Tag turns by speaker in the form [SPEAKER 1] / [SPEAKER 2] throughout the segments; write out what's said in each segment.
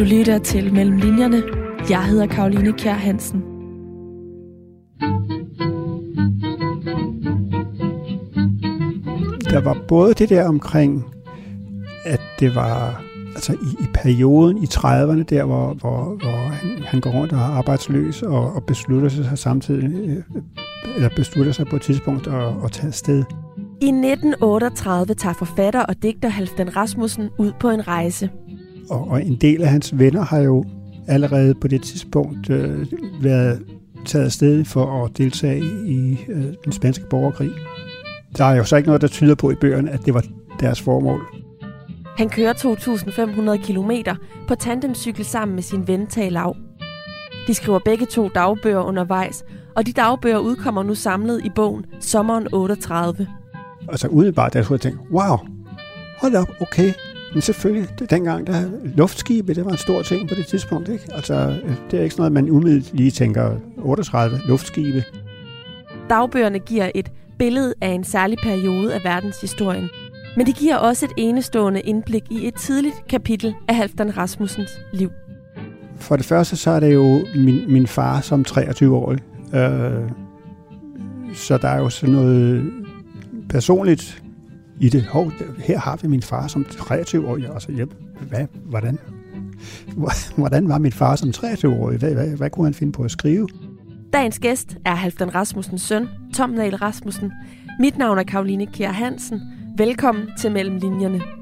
[SPEAKER 1] Du lytter til Mellem Linjerne. Jeg hedder Karoline Kjær Hansen.
[SPEAKER 2] Der var både det der omkring, at det var altså i, i perioden i 30'erne, der hvor, hvor, hvor han, han går rundt og er arbejdsløs og, og beslutter sig samtidig, øh, eller beslutter sig på et tidspunkt at, at tage afsted.
[SPEAKER 1] I 1938 tager forfatter og digter Halfdan Rasmussen ud på en rejse.
[SPEAKER 2] Og, og en del af hans venner har jo allerede på det tidspunkt øh, været taget afsted for at deltage i øh, den spanske borgerkrig. Der er jo så ikke noget, der tyder på i bøgerne, at det var deres formål.
[SPEAKER 1] Han kører 2.500 km på tandemcykel sammen med sin ven Tage Lav. De skriver begge to dagbøger undervejs, og de dagbøger udkommer nu samlet i bogen Sommeren 38.
[SPEAKER 2] Altså udebart, der skulle jeg tænke, wow, hold op, okay. Men selvfølgelig, det, dengang der luftskibe, det var en stor ting på det tidspunkt. Ikke? Altså, det er ikke sådan noget, man umiddelbart lige tænker, 38 luftskibe.
[SPEAKER 1] Dagbøgerne giver et billede af en særlig periode af verdenshistorien, men det giver også et enestående indblik i et tidligt kapitel af Halfdan Rasmussens liv.
[SPEAKER 2] For det første, så er det jo min, min far som 23-årig. Øh, så der er jo sådan noget personligt i det. Hov, her har vi min far som 23-årig. Altså, ja, hvad, hvordan? Hvordan var min far som 23-årig? Hvad, hvad, hvad kunne han finde på at skrive?
[SPEAKER 1] Dagens gæst er Halfdan Rasmussens søn, Tom Nahl Rasmussen. Mit navn er Karoline Kjær Hansen. Velkommen til Mellem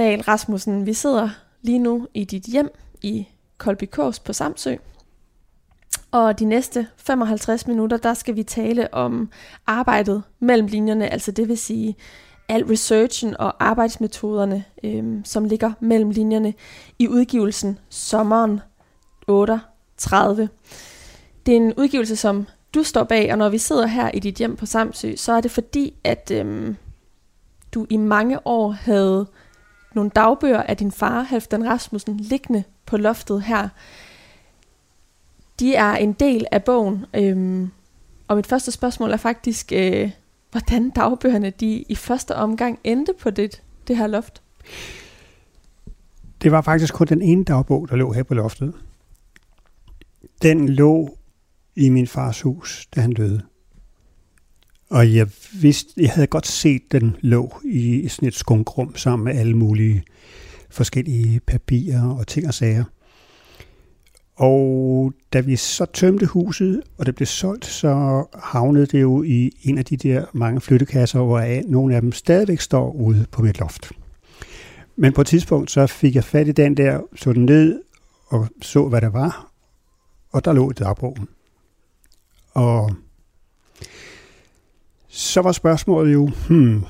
[SPEAKER 1] Nahl Rasmussen, vi sidder lige nu i dit hjem i Kolby Kås på Samsø. Og de næste 55 minutter, der skal vi tale om arbejdet mellem linjerne, altså det vil sige al researchen og arbejdsmetoderne, øhm, som ligger mellem linjerne i udgivelsen Sommeren 38. Det er en udgivelse, som du står bag, og når vi sidder her i dit hjem på Samsø, så er det fordi, at øhm, du i mange år havde nogle dagbøger af din far, Halfdan Rasmussen, liggende på loftet her. De er en del af bogen, øhm, og mit første spørgsmål er faktisk, øh, hvordan dagbøgerne de i første omgang endte på det, det her loft?
[SPEAKER 2] Det var faktisk kun den ene dagbog, der lå her på loftet. Den lå i min fars hus, da han døde. Og jeg vidste, jeg havde godt set, den lå i sådan et skunkrum sammen med alle mulige forskellige papirer og ting og sager. Og da vi så tømte huset, og det blev solgt, så havnede det jo i en af de der mange flyttekasser, hvor nogle af dem stadigvæk står ude på mit loft. Men på et tidspunkt, så fik jeg fat i den der, så den ned og så, hvad der var, og der lå dagbogen. Og så var spørgsmålet jo, hmm,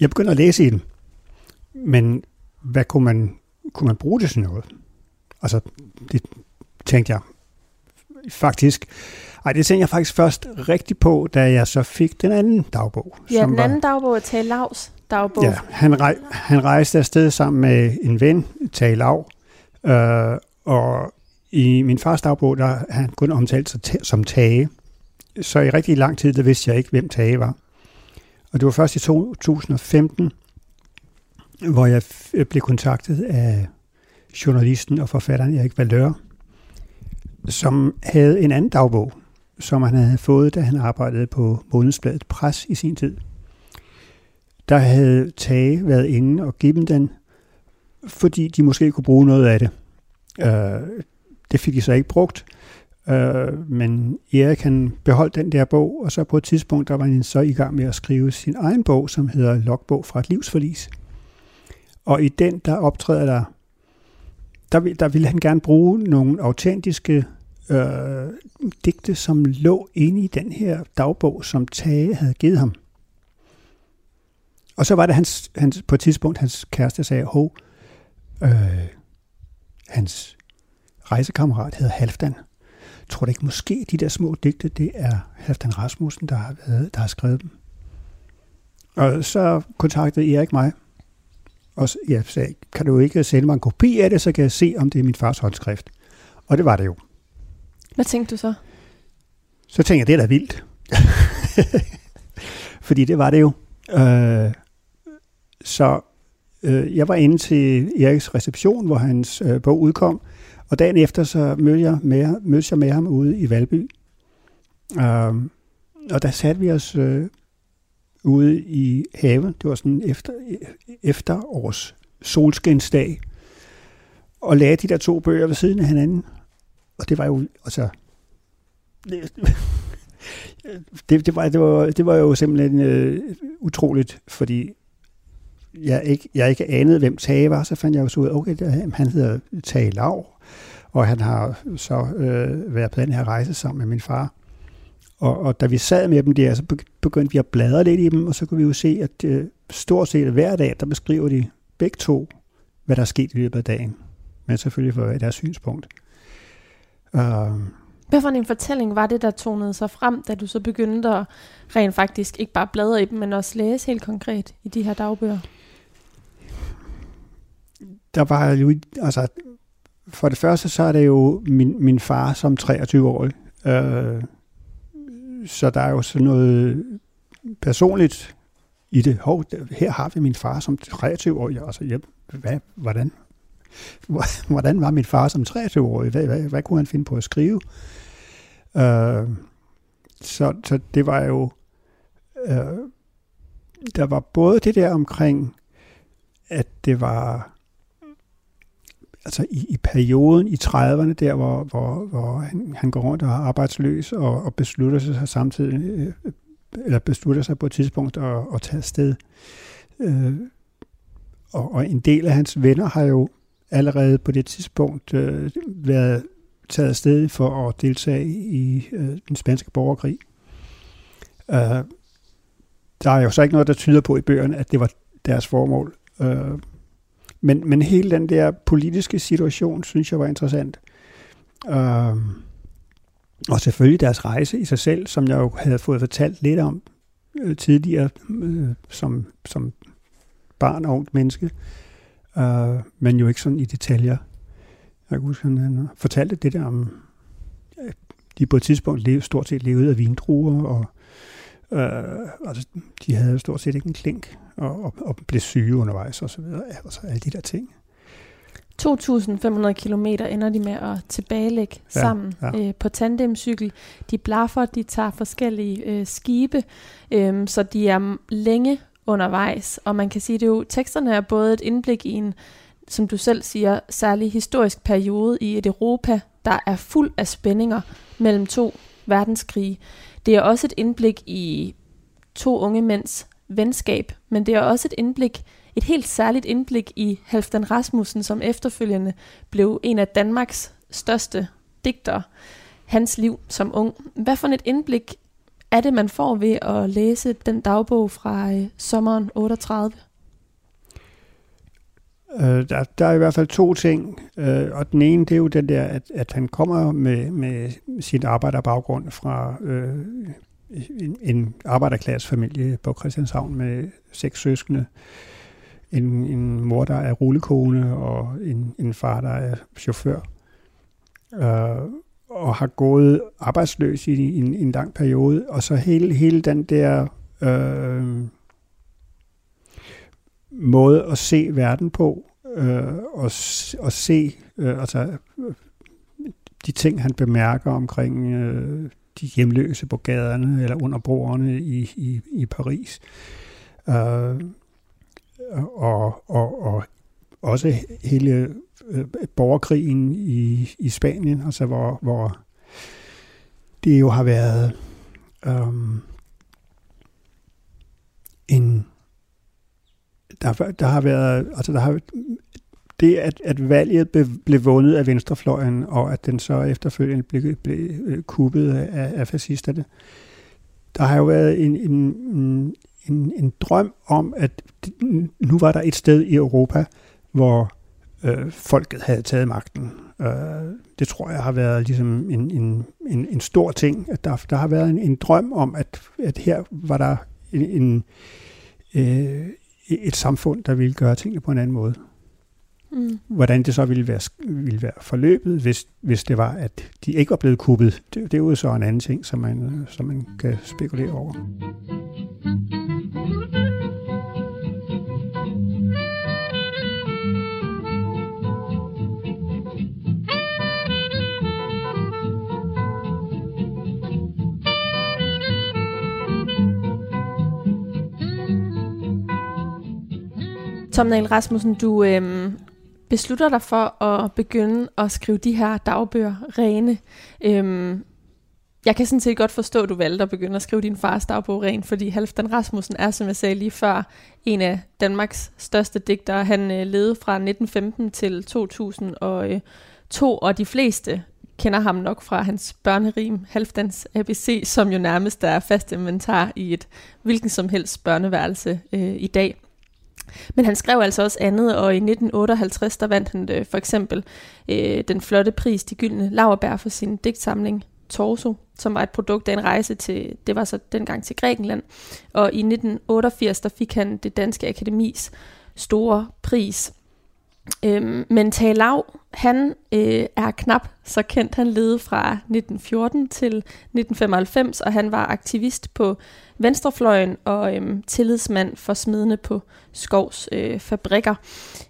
[SPEAKER 2] jeg begynder at læse i den, men hvad kunne man, kunne man bruge det til noget? Altså, det tænkte jeg faktisk, ej, det tænkte jeg faktisk først rigtig på, da jeg så fik den anden dagbog.
[SPEAKER 1] Ja, den anden var, dagbog er Tage Lavs dagbog.
[SPEAKER 2] Ja, han, rej, han rejste afsted sammen med en ven, Tage Lav, øh, og i min fars dagbog, der han kun omtalt sig som Tage så i rigtig lang tid, der vidste jeg ikke, hvem Tage var. Og det var først i 2015, hvor jeg blev kontaktet af journalisten og forfatteren Erik Valør, som havde en anden dagbog, som han havde fået, da han arbejdede på månedsbladet Pres i sin tid. Der havde Tage været inde og givet dem den, fordi de måske kunne bruge noget af det. Øh, det fik de så ikke brugt, Øh, men Erik han beholdt den der bog, og så på et tidspunkt, der var han så i gang med at skrive sin egen bog, som hedder Logbog fra et livsforlis. Og i den, der optræder der, der, der ville han gerne bruge nogle autentiske øh, digte, som lå inde i den her dagbog, som Tage havde givet ham. Og så var det hans, hans, på et tidspunkt, hans kæreste sagde, hov, øh, hans rejsekammerat hedder Halfdan tror du ikke måske, de der små digte, det er Halfdan Rasmussen, der har, været, der har skrevet dem? Og så kontaktede Erik mig, Og jeg sagde, kan du ikke sende mig en kopi af det, så kan jeg se, om det er min fars håndskrift. Og det var det jo.
[SPEAKER 1] Hvad tænkte du så?
[SPEAKER 2] Så tænkte jeg, det er da vildt. Fordi det var det jo. Øh, så øh, jeg var inde til Eriks reception, hvor hans øh, bog udkom, og dagen efter så mødte jeg med, mødte jeg med ham ude i Valby. Uh, og der satte vi os øh, ude i haven. Det var sådan en efter, efterårs solskinsdag. Og lagde de der to bøger ved siden af hinanden. Og det var jo, altså... Det, det, det, var, det, var, det var jo simpelthen øh, utroligt, fordi jeg ikke, jeg ikke anede, hvem Tage var, så fandt jeg jo så ud af, okay, det, han hedder Tage Lav, og han har så øh, været på den her rejse sammen med min far. Og, og da vi sad med dem der, så begyndte vi at bladre lidt i dem, og så kunne vi jo se, at øh, stort set hver dag, der beskriver de begge to, hvad der er sket i løbet af dagen. Men selvfølgelig for deres synspunkt. Uh,
[SPEAKER 1] Hvad for en fortælling var det, der tonede sig frem, da du så begyndte at rent faktisk ikke bare bladre i dem, men også læse helt konkret i de her dagbøger?
[SPEAKER 2] Der var jo, altså, for det første så er det jo min, min far som 23-årig. Øh, så der er jo sådan noget personligt i det. Hov, her har vi min far som 23-årig. Altså, ja, hvad, hvordan, hvordan var min far som 23-årig? Hvad, hvad, hvad kunne han finde på at skrive? Øh, så, så det var jo... Øh, der var både det der omkring, at det var altså i, i perioden i 30'erne der, hvor, hvor, hvor han, han går rundt og er arbejdsløs og, og beslutter sig samtidig, øh, eller beslutter sig på et tidspunkt at, at tage afsted. Øh, og, og en del af hans venner har jo allerede på det tidspunkt øh, været taget afsted for at deltage i øh, den spanske borgerkrig. Øh, der er jo så ikke noget, der tyder på i bøgerne, at det var deres formål. Øh, men, men hele den der politiske situation, synes jeg var interessant. Øh, og selvfølgelig deres rejse i sig selv, som jeg jo havde fået fortalt lidt om øh, tidligere, øh, som, som barn og ungt menneske. Øh, men jo ikke sådan i detaljer. Jeg kan huske, han fortalte det der om, at de på et tidspunkt levede, stort set levede af vindruer, og øh, altså, de havde stort set ikke en klink, og, og, og blev syge undervejs, og så videre. Altså alle de der ting.
[SPEAKER 1] 2.500 km ender de med at tilbagelægge
[SPEAKER 2] Ja,
[SPEAKER 1] sammen
[SPEAKER 2] ja.
[SPEAKER 1] Øh, på tandemcykel. De blaffer, de tager forskellige øh, skibe, øh, så de er længe undervejs. Og man kan sige, at det er jo, teksterne er både et indblik i en, som du selv siger, særlig historisk periode i et Europa, der er fuld af spændinger mellem to verdenskrige. Det er også et indblik i to unge mænds venskab, men det er også et indblik, et helt særligt indblik i Halfdan Rasmussen, som efterfølgende blev en af Danmarks største digtere. Hans liv som ung. Hvad for et indblik er det, man får ved at læse den dagbog fra øh, sommeren 38?
[SPEAKER 2] Øh, der, der er i hvert fald to ting, øh, og den ene det er jo den der, at, at han kommer med, med sin arbejderbaggrund fra øh, en, en arbejderklassefamilie på Christianshavn med seks søskende, en, en mor, der er rullekone, og en, en far, der er chauffør, øh, og har gået arbejdsløs i en, en lang periode, og så hele, hele den der... Øh, måde at se verden på, øh, og, og se øh, altså, øh, de ting, han bemærker omkring øh, de hjemløse på gaderne eller under broerne i, i, i Paris. Øh, og, og, og også hele øh, borgerkrigen i, i Spanien, altså hvor, hvor det jo har været øh, en der, der har været, altså der har, det, at, at valget blev, blev vundet af venstrefløjen, og at den så efterfølgende blev, blev øh, kuppet af, af fascisterne, der har jo været en, en, en, en, en drøm om, at nu var der et sted i Europa, hvor øh, folket havde taget magten. Øh, det tror jeg har været ligesom en, en, en, en stor ting, at der, der har været en, en drøm om, at, at her var der en, en øh, et samfund, der ville gøre tingene på en anden måde. Mm. Hvordan det så ville være, ville være forløbet, hvis, hvis det var, at de ikke var blevet kuppet, det, det er jo så en anden ting, som man, som man kan spekulere over.
[SPEAKER 1] Tom Nahl Rasmussen, du øhm, beslutter dig for at begynde at skrive de her dagbøger rene. Øhm, jeg kan sådan set godt forstå, at du valgte at begynde at skrive din fars dagbog ren, fordi Halfdan Rasmussen er, som jeg sagde lige før, en af Danmarks største digtere. Han øh, levede fra 1915 til 2002, og de fleste kender ham nok fra hans børnerim, Halfdans ABC, som jo nærmest er fast inventar i et hvilken som helst børneværelse øh, i dag. Men han skrev altså også andet, og i 1958 der vandt han øh, for eksempel øh, den flotte pris, De Gyldne Lauerbær, for sin digtsamling Torso, som var et produkt af en rejse til, det var så dengang til Grækenland. Og i 1988 der fik han det Danske Akademis store pris Øhm, men Tage Lav, han øh, er knap så kendt. Han levede fra 1914 til 1995, og han var aktivist på venstrefløjen og øhm, tillidsmand for smidende på Skovs øh, fabrikker.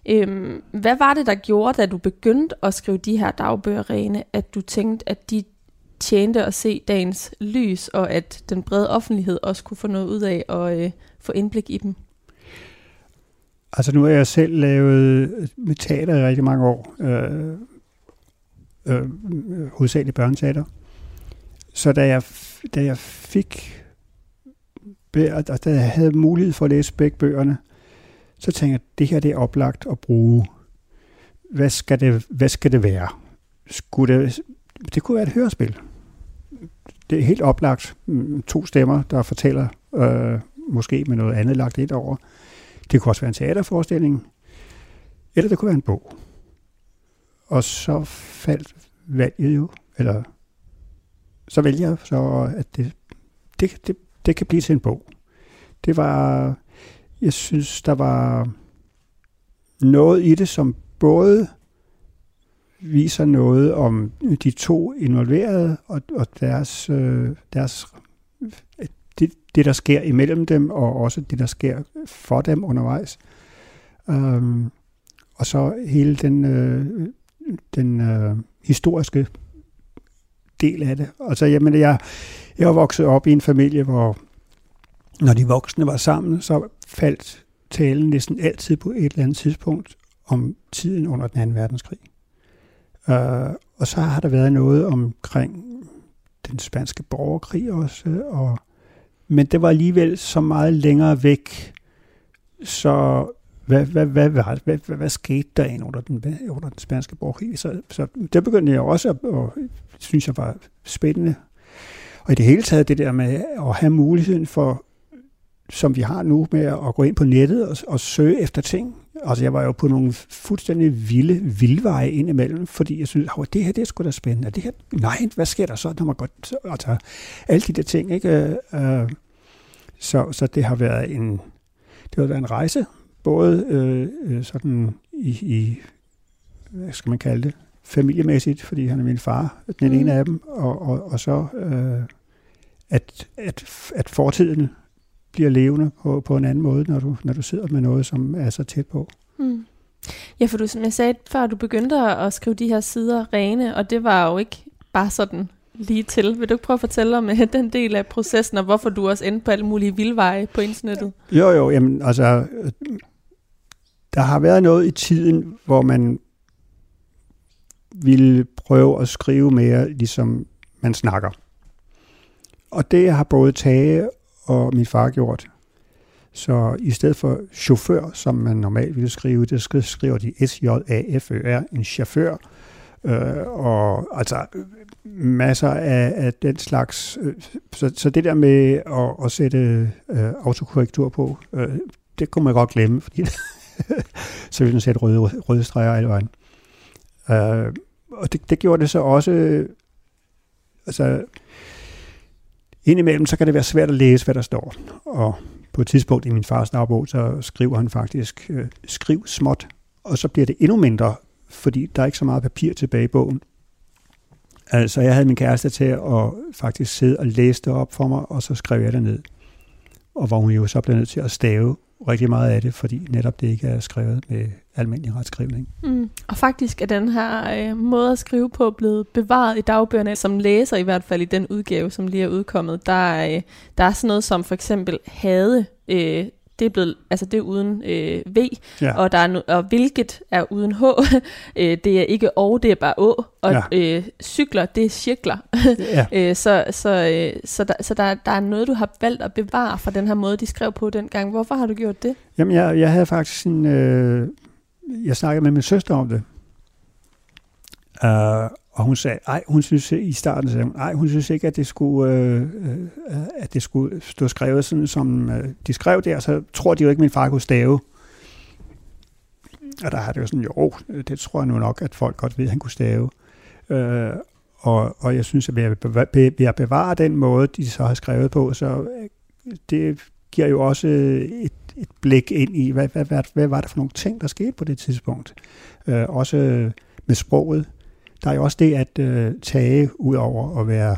[SPEAKER 1] Øhm, hvad var det, der gjorde, da du begyndte at skrive de her dagbøger rene, at du tænkte, at de tjente at se dagens lys, og at den brede offentlighed også kunne få noget ud af at øh, få indblik i dem?
[SPEAKER 2] Altså nu har jeg selv lavet med teater i rigtig mange år, øh, øh, hovedsageligt børneteater. Så da jeg, da jeg fik, og da jeg havde mulighed for at læse begge bøgerne, så tænkte jeg, at det her det er oplagt at bruge. Hvad skal det, hvad skal det være? Skulle det, det kunne være et hørespil. Det er helt oplagt. Mm, to stemmer, der fortæller, øh, måske med noget andet lagt ind over. Det kunne også være en teaterforestilling, eller det kunne være en bog. Og så faldt valget jo, eller så vælger jeg så, at det, det, det, det kan blive til en bog. Det var, jeg synes, der var noget i det, som både viser noget om de to involverede og, og deres, øh, deres det, det, der sker imellem dem, og også det, der sker for dem undervejs. Øhm, og så hele den, øh, den øh, historiske del af det. Altså, jamen, jeg, jeg er vokset op i en familie, hvor når de voksne var sammen, så faldt talen næsten altid på et eller andet tidspunkt om tiden under den anden verdenskrig. Øh, og så har der været noget omkring den spanske borgerkrig også, og men det var alligevel så meget længere væk, så hvad, hvad, hvad, hvad, hvad, hvad, hvad skete der ind under den, under den spanske borgerkrig? Så, så det begyndte jeg også at, og synes jeg var spændende. Og i det hele taget det der med at have muligheden for, som vi har nu, med at gå ind på nettet og, og søge efter ting. Altså jeg var jo på nogle fuldstændig vilde vildveje indimellem, fordi jeg synes, at det her det er sgu da spændende. Det her, nej, hvad sker der så, når man godt... Altså, alle de der ting, ikke? Uh, så, så det har været en, det har været en rejse, både øh, sådan i, i, hvad skal man kalde det, familiemæssigt, fordi han er min far, den mm. ene af dem, og, og, og så øh, at, at, at fortiden bliver levende på, på en anden måde, når du, når du sidder med noget, som er så tæt på. Mm.
[SPEAKER 1] Ja, for du, som jeg sagde før, du begyndte at skrive de her sider rene, og det var jo ikke bare sådan lige til. Vil du ikke prøve at fortælle om øh, den del af processen, og hvorfor du også endte på alle mulige vildveje på internettet?
[SPEAKER 2] Jo, jo, jamen altså, der har været noget i tiden, hvor man ville prøve at skrive mere, ligesom man snakker. Og det har både Tage og min far gjort. Så i stedet for chauffør, som man normalt ville skrive, det skriver de S-J-A-F-Ø-R, en chauffør. Øh, og altså masser af, af den slags. Øh, så, så det der med at, at sætte øh, autokorrektur på, øh, det kunne man godt glemme, fordi så ville man sætte røde, røde streger alle vejen. Øh, og det, det gjorde det så også, altså indimellem så kan det være svært at læse, hvad der står. Og på et tidspunkt i min fars dagbog, så skriver han faktisk, øh, skriv småt, og så bliver det endnu mindre, fordi der er ikke så meget papir tilbage i bogen. Altså, jeg havde min kæreste til at faktisk sidde og læse det op for mig, og så skrev jeg det ned. Og hvor hun jo så blev nødt til at stave rigtig meget af det, fordi netop det ikke er skrevet med almindelig retskrivning.
[SPEAKER 1] Mm. Og faktisk er den her øh, måde at skrive på blevet bevaret i dagbøgerne, som læser i hvert fald i den udgave, som lige er udkommet. Der er, øh, der er sådan noget som for eksempel hade, øh, det er blevet, altså det er uden øh, V, ja. og, der er no, og hvilket er uden H, øh, det er ikke og, det er bare Å, og ja. øh, cykler, det er cirkler. ja. øh, så så, øh, så, der, så der, der er noget, du har valgt at bevare fra den her måde, de skrev på dengang. Hvorfor har du gjort det?
[SPEAKER 2] Jamen, jeg, jeg havde faktisk en, øh, jeg snakkede med min søster om det, uh, og hun sagde, ej, hun synes i starten, sagde hun, ej, hun synes ikke, at det skulle, øh, øh, at det skulle stå skrevet sådan, som øh, de skrev der, så tror de jo ikke, at min far kunne stave. Og der har det jo sådan, jo, det tror jeg nu nok, at folk godt ved, at han kunne stave. Øh, og, og jeg synes, at ved at bevare den måde, de så har skrevet på, så øh, det giver jo også et, et blik ind i, hvad, hvad, hvad, hvad var der for nogle ting, der skete på det tidspunkt. Øh, også med sproget. Der er jo også det at øh, tage ud over at være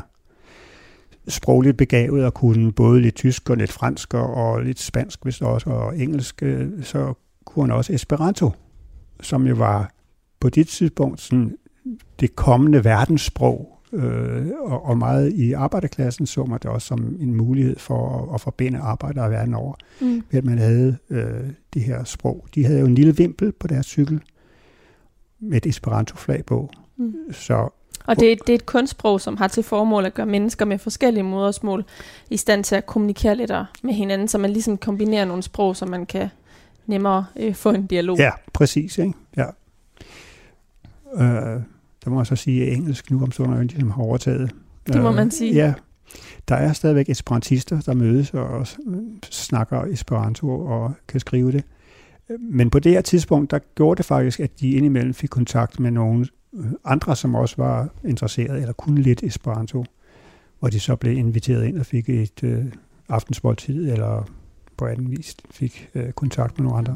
[SPEAKER 2] sprogligt begavet og kunne både lidt tysk og lidt fransk og lidt spansk, hvis også, og engelsk, øh, så kunne han også Esperanto, som jo var på dit tidspunkt sådan det kommende verdenssprog, øh, og, og meget i arbejderklassen så man det også som en mulighed for at, at forbinde arbejdere verden over, mm. ved at man havde øh, det her sprog. De havde jo en lille vimpel på deres cykel med et Esperanto-flag på, Mm. Så
[SPEAKER 1] og det, det er et kunstsprog, som har til formål at gøre mennesker med forskellige modersmål i stand til at kommunikere lidt med hinanden, så man ligesom kombinerer nogle sprog, så man kan nemmere øh, få en dialog.
[SPEAKER 2] Ja, præcis. Ikke? Ja. Øh, der må jeg så sige, at engelsk nu om stunder ligesom har overtaget.
[SPEAKER 1] Det må øh, man sige.
[SPEAKER 2] Ja, der er stadigvæk esperantister, der mødes og snakker esperanto og kan skrive det. Men på det her tidspunkt, der gjorde det faktisk, at de indimellem fik kontakt med nogen, andre, som også var interesseret eller kunne lidt Esperanto, hvor de så blev inviteret ind og fik et øh, aftensmåltid eller på anden vis fik øh, kontakt med nogle andre.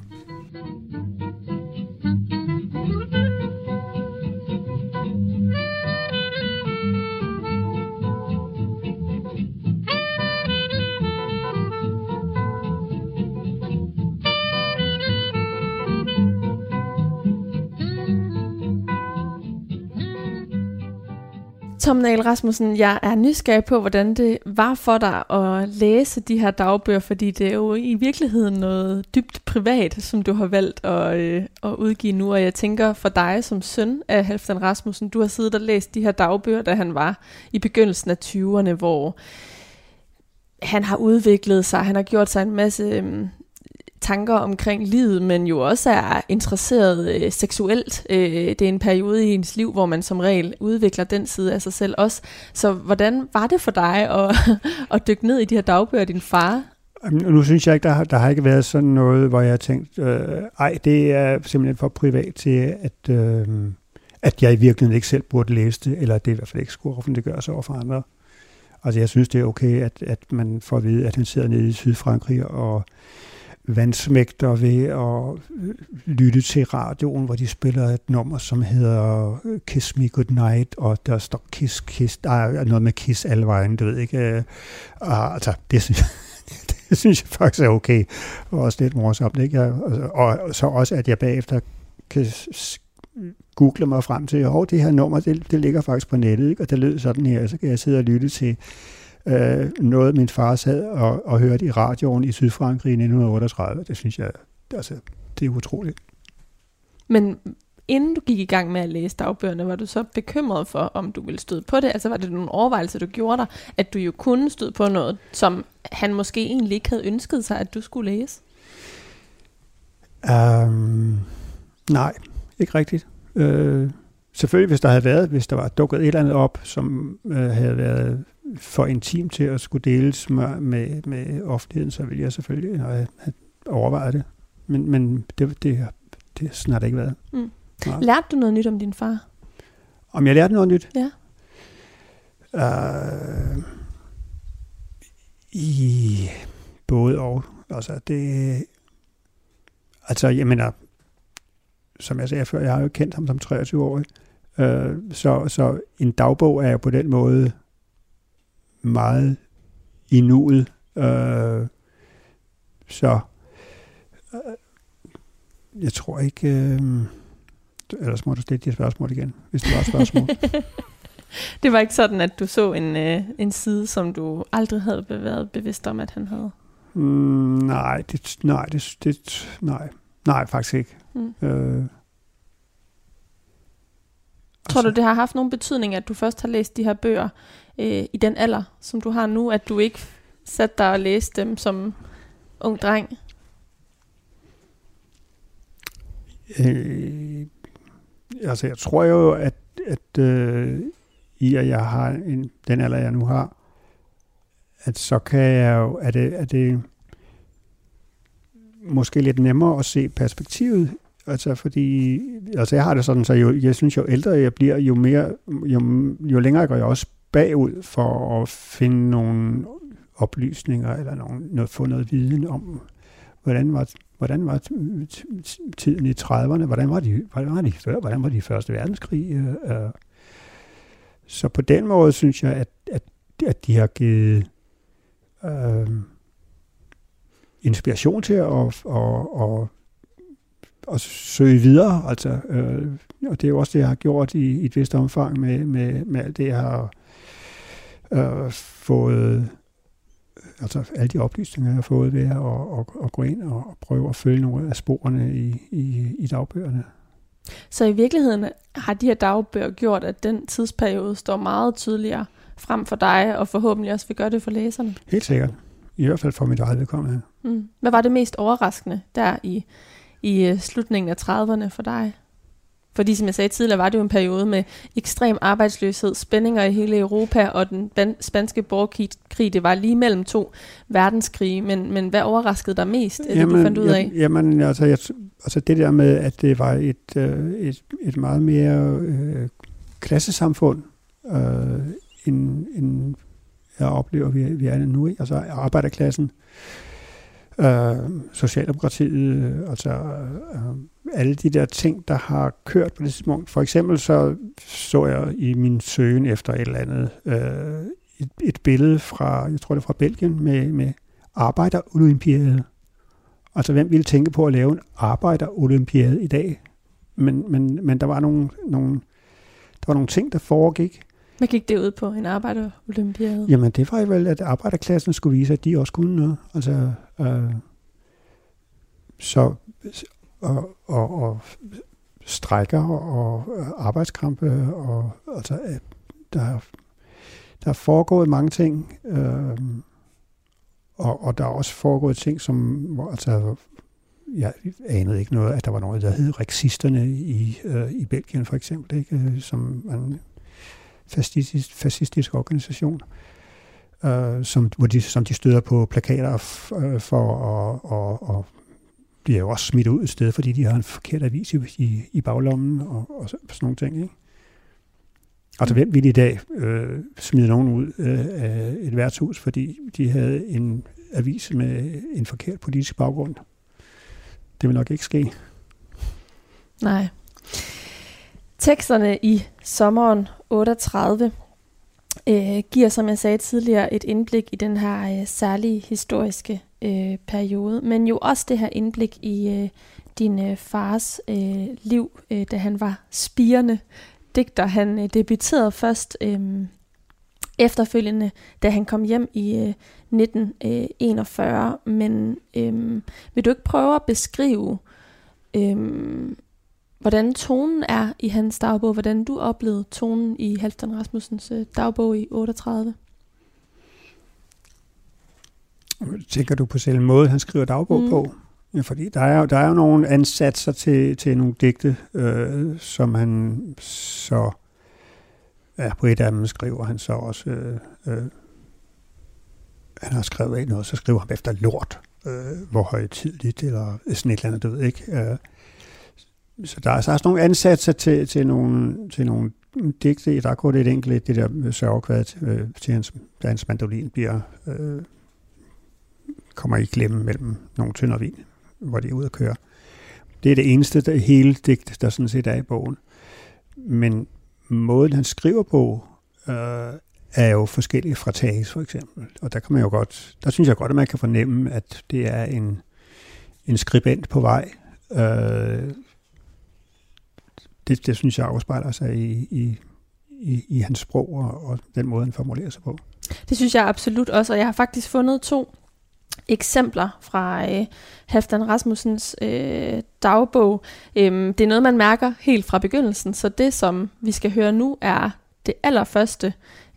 [SPEAKER 1] Tom Nahl Rasmussen, jeg er nysgerrig på, hvordan det var for dig at læse de her dagbøger, fordi det er jo i virkeligheden noget dybt privat, som du har valgt at, øh, at udgive nu, og jeg tænker for dig som søn af Halfdan Rasmussen, du har siddet og læst de her dagbøger, da han var i begyndelsen af 20'erne, hvor han har udviklet sig, han har gjort sig en masse øh, tanker omkring livet, men jo også er interesseret øh, seksuelt. Øh, det er en periode i ens liv, hvor man som regel udvikler den side af sig selv også. Så hvordan var det for dig at, at dykke ned i de her dagbøger din far?
[SPEAKER 2] Nu synes jeg ikke, der har, der har ikke været sådan noget, hvor jeg har tænkt, øh, ej, det er simpelthen for privat til, at, øh, at jeg i virkeligheden ikke selv burde læse det, eller at det i hvert fald ikke skulle offentliggøres over for andre. Altså jeg synes, det er okay, at, at man får at vide, at han sidder nede i Sydfrankrig og vandsmægter ved at øh, lytte til radioen, hvor de spiller et nummer, som hedder øh, Kiss Me Goodnight, og der står Kiss, Kiss, der er noget med Kiss alle vejen, du ved ikke. Og, altså, det synes jeg, det synes jeg faktisk er okay, og også lidt morsomt, ikke? Jeg, og, og så også, at jeg bagefter kan google mig frem til, at det her nummer, det, det ligger faktisk på nettet, ikke? og det lød sådan her, så kan jeg sidde og lytte til øh, noget, min far sad og, og hørte i radioen i Sydfrankrig i 1938. Det synes jeg, altså, det er utroligt.
[SPEAKER 1] Men inden du gik i gang med at læse dagbøgerne, var du så bekymret for, om du ville støde på det? Altså var det nogle overvejelser, du gjorde dig, at du jo kunne støde på noget, som han måske egentlig ikke havde ønsket sig, at du skulle læse?
[SPEAKER 2] Um, nej, ikke rigtigt. Uh, selvfølgelig, hvis der havde været, hvis der var dukket et eller andet op, som uh, havde været for intim til at skulle deles med, med, med offentligheden, så vil jeg selvfølgelig have, have overvejet det. Men, men det, det, det har snart ikke været. Mm.
[SPEAKER 1] Lærte du noget nyt om din far?
[SPEAKER 2] Om jeg lærte noget nyt?
[SPEAKER 1] Ja.
[SPEAKER 2] Uh, I både og. Altså, det... Altså, jeg mener, som jeg sagde før, jeg har jo kendt ham som 23-årig, øh, så, så en dagbog er jo på den måde meget i nuet. Øh, så øh, jeg tror ikke... Øh, ellers må du stille de spørgsmål igen, hvis det var et spørgsmål.
[SPEAKER 1] det var ikke sådan, at du så en, øh, en side, som du aldrig havde været bevidst om, at han havde?
[SPEAKER 2] Mm, nej, det, nej, det, det, nej, nej, faktisk ikke. Mm. Øh,
[SPEAKER 1] Tror altså, du, det har haft nogen betydning, at du først har læst de her bøger øh, i den alder, som du har nu, at du ikke satte dig og læste dem som ung dreng?
[SPEAKER 2] Øh, altså, jeg tror jo, at, at øh, i at jeg har en, den alder, jeg nu har, at så kan jeg jo, er det, er det måske lidt nemmere at se perspektivet Altså, fordi, altså jeg har det sådan, så jo, jeg synes, jo ældre jeg bliver, jo mere, jo, jo længere går jeg også bagud for at finde nogle oplysninger, eller nogle, noget, få noget viden om, hvordan var, hvordan var tiden i 30'erne, hvordan var de, hvordan var de før, hvordan var de første verdenskrig. Øh, øh. Så på den måde synes jeg, at, at, at de har givet øh, inspiration til at, at, at, at søge videre. Altså, øh, og det er jo også det, jeg har gjort i, i et vist omfang med, med, med alt det, jeg har øh, fået, altså alle de oplysninger, jeg har fået ved at, at, at, at gå ind og prøve at følge nogle af sporene i, i, i dagbøgerne.
[SPEAKER 1] Så i virkeligheden har de her dagbøger gjort, at den tidsperiode står meget tydeligere frem for dig, og forhåbentlig også vil gøre det for læserne?
[SPEAKER 2] Helt sikkert. I hvert fald for mit eget vedkommende.
[SPEAKER 1] Mm. Hvad var det mest overraskende der i i øh, slutningen af 30'erne for dig? Fordi som jeg sagde tidligere, var det jo en periode med ekstrem arbejdsløshed, spændinger i hele Europa, og den spanske borgerkrig, det var lige mellem to verdenskrige. Men, men hvad overraskede dig mest, jamen, det du fandt ud af?
[SPEAKER 2] Jamen, altså, jeg, altså det der med, at det var et, øh, et, et meget mere øh, klassesamfund, øh, end, end jeg oplever, vi, vi er nu i, altså arbejderklassen øh, Socialdemokratiet, altså øh, alle de der ting, der har kørt på det tidspunkt. For eksempel så så jeg i min søgen efter et eller andet øh, et, et billede fra, jeg tror det er fra Belgien, med, med arbejderolympiade. Altså hvem ville tænke på at lave en arbejderolympiade i dag? Men, men, men der var nogle, nogle, der var nogle ting, der foregik,
[SPEAKER 1] hvad gik det ud på, en arbejderolympiade?
[SPEAKER 2] Jamen, det var jo vel, at arbejderklassen skulle vise, at de også kunne noget. Altså, øh, så, og, og, og strækker og arbejdskrampe, og altså, øh, der, der er foregået mange ting, øh, og, og der er også foregået ting, som, altså, jeg anede ikke noget, at der var noget, der hed rexisterne i, øh, i Belgien for eksempel, ikke? som en fascistisk, fascistisk organisation, øh, øh, som, hvor de, som de støder på plakater f, øh, for at og, og bliver jo også smidt ud et sted, fordi de har en forkert avis i, i baglommen og, og sådan nogle ting. Ikke? Altså, hvem ville i dag øh, smide nogen ud øh, af et værtshus, fordi de havde en avis med en forkert politisk baggrund? Det vil nok ikke ske.
[SPEAKER 1] Nej. Teksterne i sommeren 38 øh, giver, som jeg sagde tidligere, et indblik i den her øh, særlige historiske øh, periode, men jo også det her indblik i øh, din øh, fars øh, liv, øh, da han var spirende digter. Han øh, debuterede først øh, efterfølgende, da han kom hjem i øh, 1941, øh, men øh, vil du ikke prøve at beskrive øh, hvordan tonen er i hans dagbog, hvordan du oplevede tonen i Halvdan Rasmussens øh, dagbog i 38.
[SPEAKER 2] Tænker du på selv måde, han skriver dagbog mm. på? Ja, fordi der er, jo, der er jo nogle ansatser til, til nogle digte, øh, som han så, ja, på et af dem skriver han så også, øh, øh, han har skrevet noget, så skriver han efter lort, øh, hvor højtidligt, eller sådan et eller andet, du ved ikke. Øh, så der er, så også nogle ansatser til, til, nogle, til nogle digte. Der er kun et enkelt, det der øh, sørgekvad, øh, til hans, da hans mandolin bliver, øh, kommer i klemme mellem nogle tynder vin, hvor de er ude at køre. Det er det eneste der, hele digt, der sådan set er i bogen. Men måden, han skriver på, øh, er jo forskellige fra Tages for eksempel. Og der kan man jo godt, der synes jeg godt, at man kan fornemme, at det er en, en skribent på vej. Øh, det, det synes jeg afspejler sig i, i, i, i hans sprog og, og den måde, han formulerer sig på.
[SPEAKER 1] Det synes jeg absolut også, og jeg har faktisk fundet to eksempler fra øh, Halfdan Rasmussens øh, dagbog. Øhm, det er noget, man mærker helt fra begyndelsen, så det, som vi skal høre nu, er det allerførste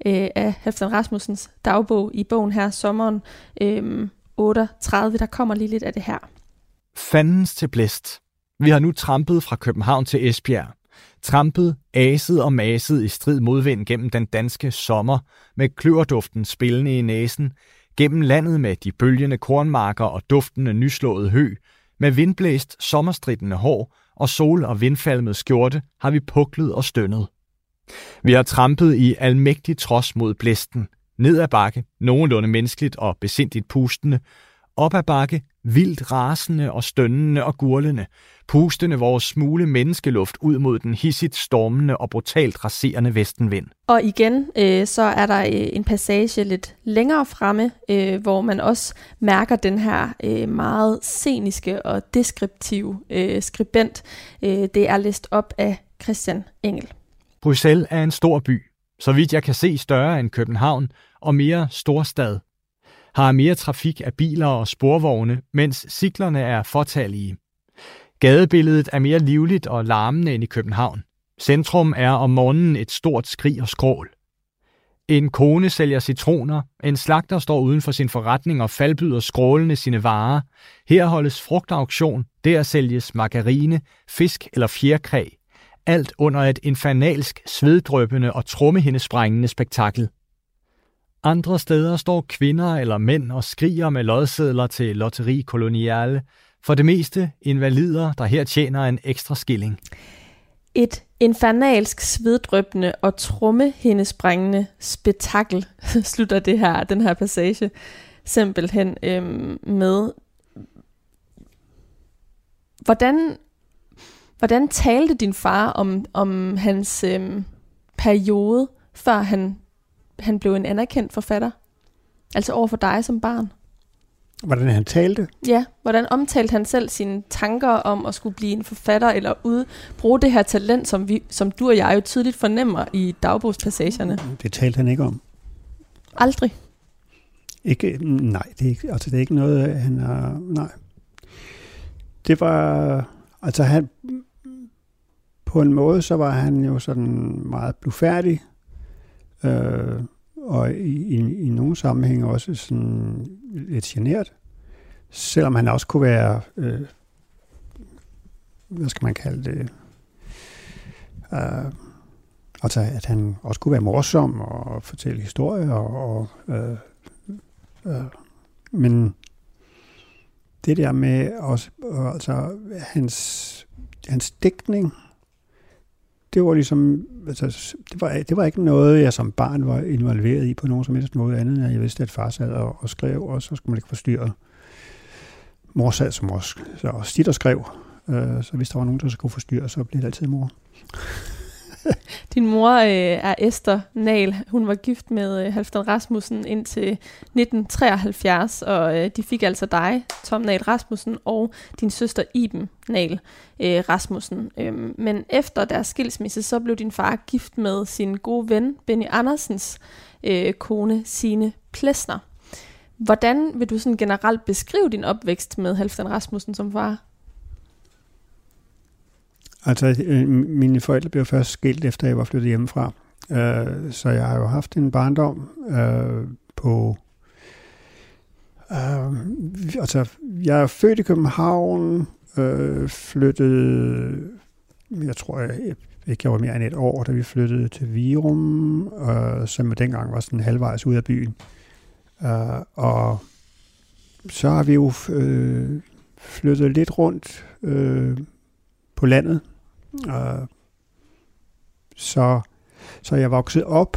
[SPEAKER 1] øh, af Halfdan Rasmussens dagbog i bogen her, sommeren øh, 38. Der kommer lige lidt af det her.
[SPEAKER 3] Fandens til blæst. Vi har nu trampet fra København til Esbjerg. Trampet, aset og maset i strid modvind gennem den danske sommer, med kløverduften spillende i næsen, gennem landet med de bølgende kornmarker og duftende nyslået hø, med vindblæst, sommerstridende hår og sol- og vindfalmet skjorte har vi puklet og stønnet. Vi har trampet i almægtig trods mod blæsten, ned ad bakke, nogenlunde menneskeligt og besindigt pustende, op ad bakke, vildt rasende og stønnende og gurlende, pustende vores smule menneskeluft ud mod den hissigt stormende og brutalt raserende vestenvind.
[SPEAKER 1] Og igen, øh, så er der øh, en passage lidt længere fremme, øh, hvor man også mærker den her øh, meget sceniske og deskriptive øh, skribent. Øh, det er læst op af Christian Engel.
[SPEAKER 3] Bruxelles er en stor by, så vidt jeg kan se større end København, og mere storstad. Har mere trafik af biler og sporvogne, mens cyklerne er fortalige. Gadebilledet er mere livligt og larmende end i København. Centrum er om morgenen et stort skrig og skrål. En kone sælger citroner, en slagter står uden for sin forretning og faldbyder skrålende sine varer. Her holdes frugtauktion, der sælges margarine, fisk eller fjerkræ alt under et infernalsk, sveddrøbende og trummehindesprængende spektakel. Andre steder står kvinder eller mænd og skriger med lodsedler til Lotteri Koloniale, for det meste invalider, der her tjener en ekstra skilling.
[SPEAKER 1] Et infernalsk, sveddrøbende og trummehindesprængende spektakel, slutter det her, den her passage simpelthen øhm, med. Hvordan Hvordan talte din far om, om hans øhm, periode, før han, han blev en anerkendt forfatter? Altså over for dig som barn?
[SPEAKER 2] Hvordan han talte?
[SPEAKER 1] Ja, hvordan omtalte han selv sine tanker om at skulle blive en forfatter, eller ud, bruge det her talent, som, vi, som du og jeg jo tydeligt fornemmer i dagbogspassagerne?
[SPEAKER 2] Det talte han ikke om.
[SPEAKER 1] Aldrig?
[SPEAKER 2] Ikke, nej, det er ikke, altså det er ikke noget, han har, nej. Det var, altså han, på en måde, så var han jo sådan meget blufærdig, øh, og i, i, i nogle sammenhænge også sådan lidt genert, selvom han også kunne være, øh, hvad skal man kalde det, øh, altså at han også kunne være morsom og fortælle historier, og, og øh, øh, men det der med også, altså hans, hans dækning, det var ligesom, altså, det var, det var ikke noget, jeg som barn var involveret i på nogen som helst måde andet, end jeg vidste, at far sad og, og skrev, og så skulle man ikke forstyrre. Mor sad som også, så også og skrev, øh, så hvis der var nogen, der skulle forstyrre, så blev det altid mor.
[SPEAKER 1] Din mor øh, er Esther Nal. Hun var gift med øh, Halfdan Rasmussen indtil 1973, og øh, de fik altså dig, Tom Nal Rasmussen, og din søster Iben Nal øh, Rasmussen. Øhm, men efter deres skilsmisse, så blev din far gift med sin gode ven, Benny Andersens øh, kone, Sine Plesner. Hvordan vil du sådan generelt beskrive din opvækst med Halfdan Rasmussen som far?
[SPEAKER 2] Altså, øh, mine forældre blev først skilt, efter jeg var flyttet hjemmefra. Øh, så jeg har jo haft en barndom øh, på... Øh, altså, jeg er født i København, øh, flyttede... Jeg tror, jeg, ikke jeg var mere end et år, da vi flyttede til Virum, øh, som dengang var sådan halvvejs ud af byen. Øh, og så har vi jo øh, flyttet lidt rundt øh, på landet, Mm. Øh, så, så jeg voksede op,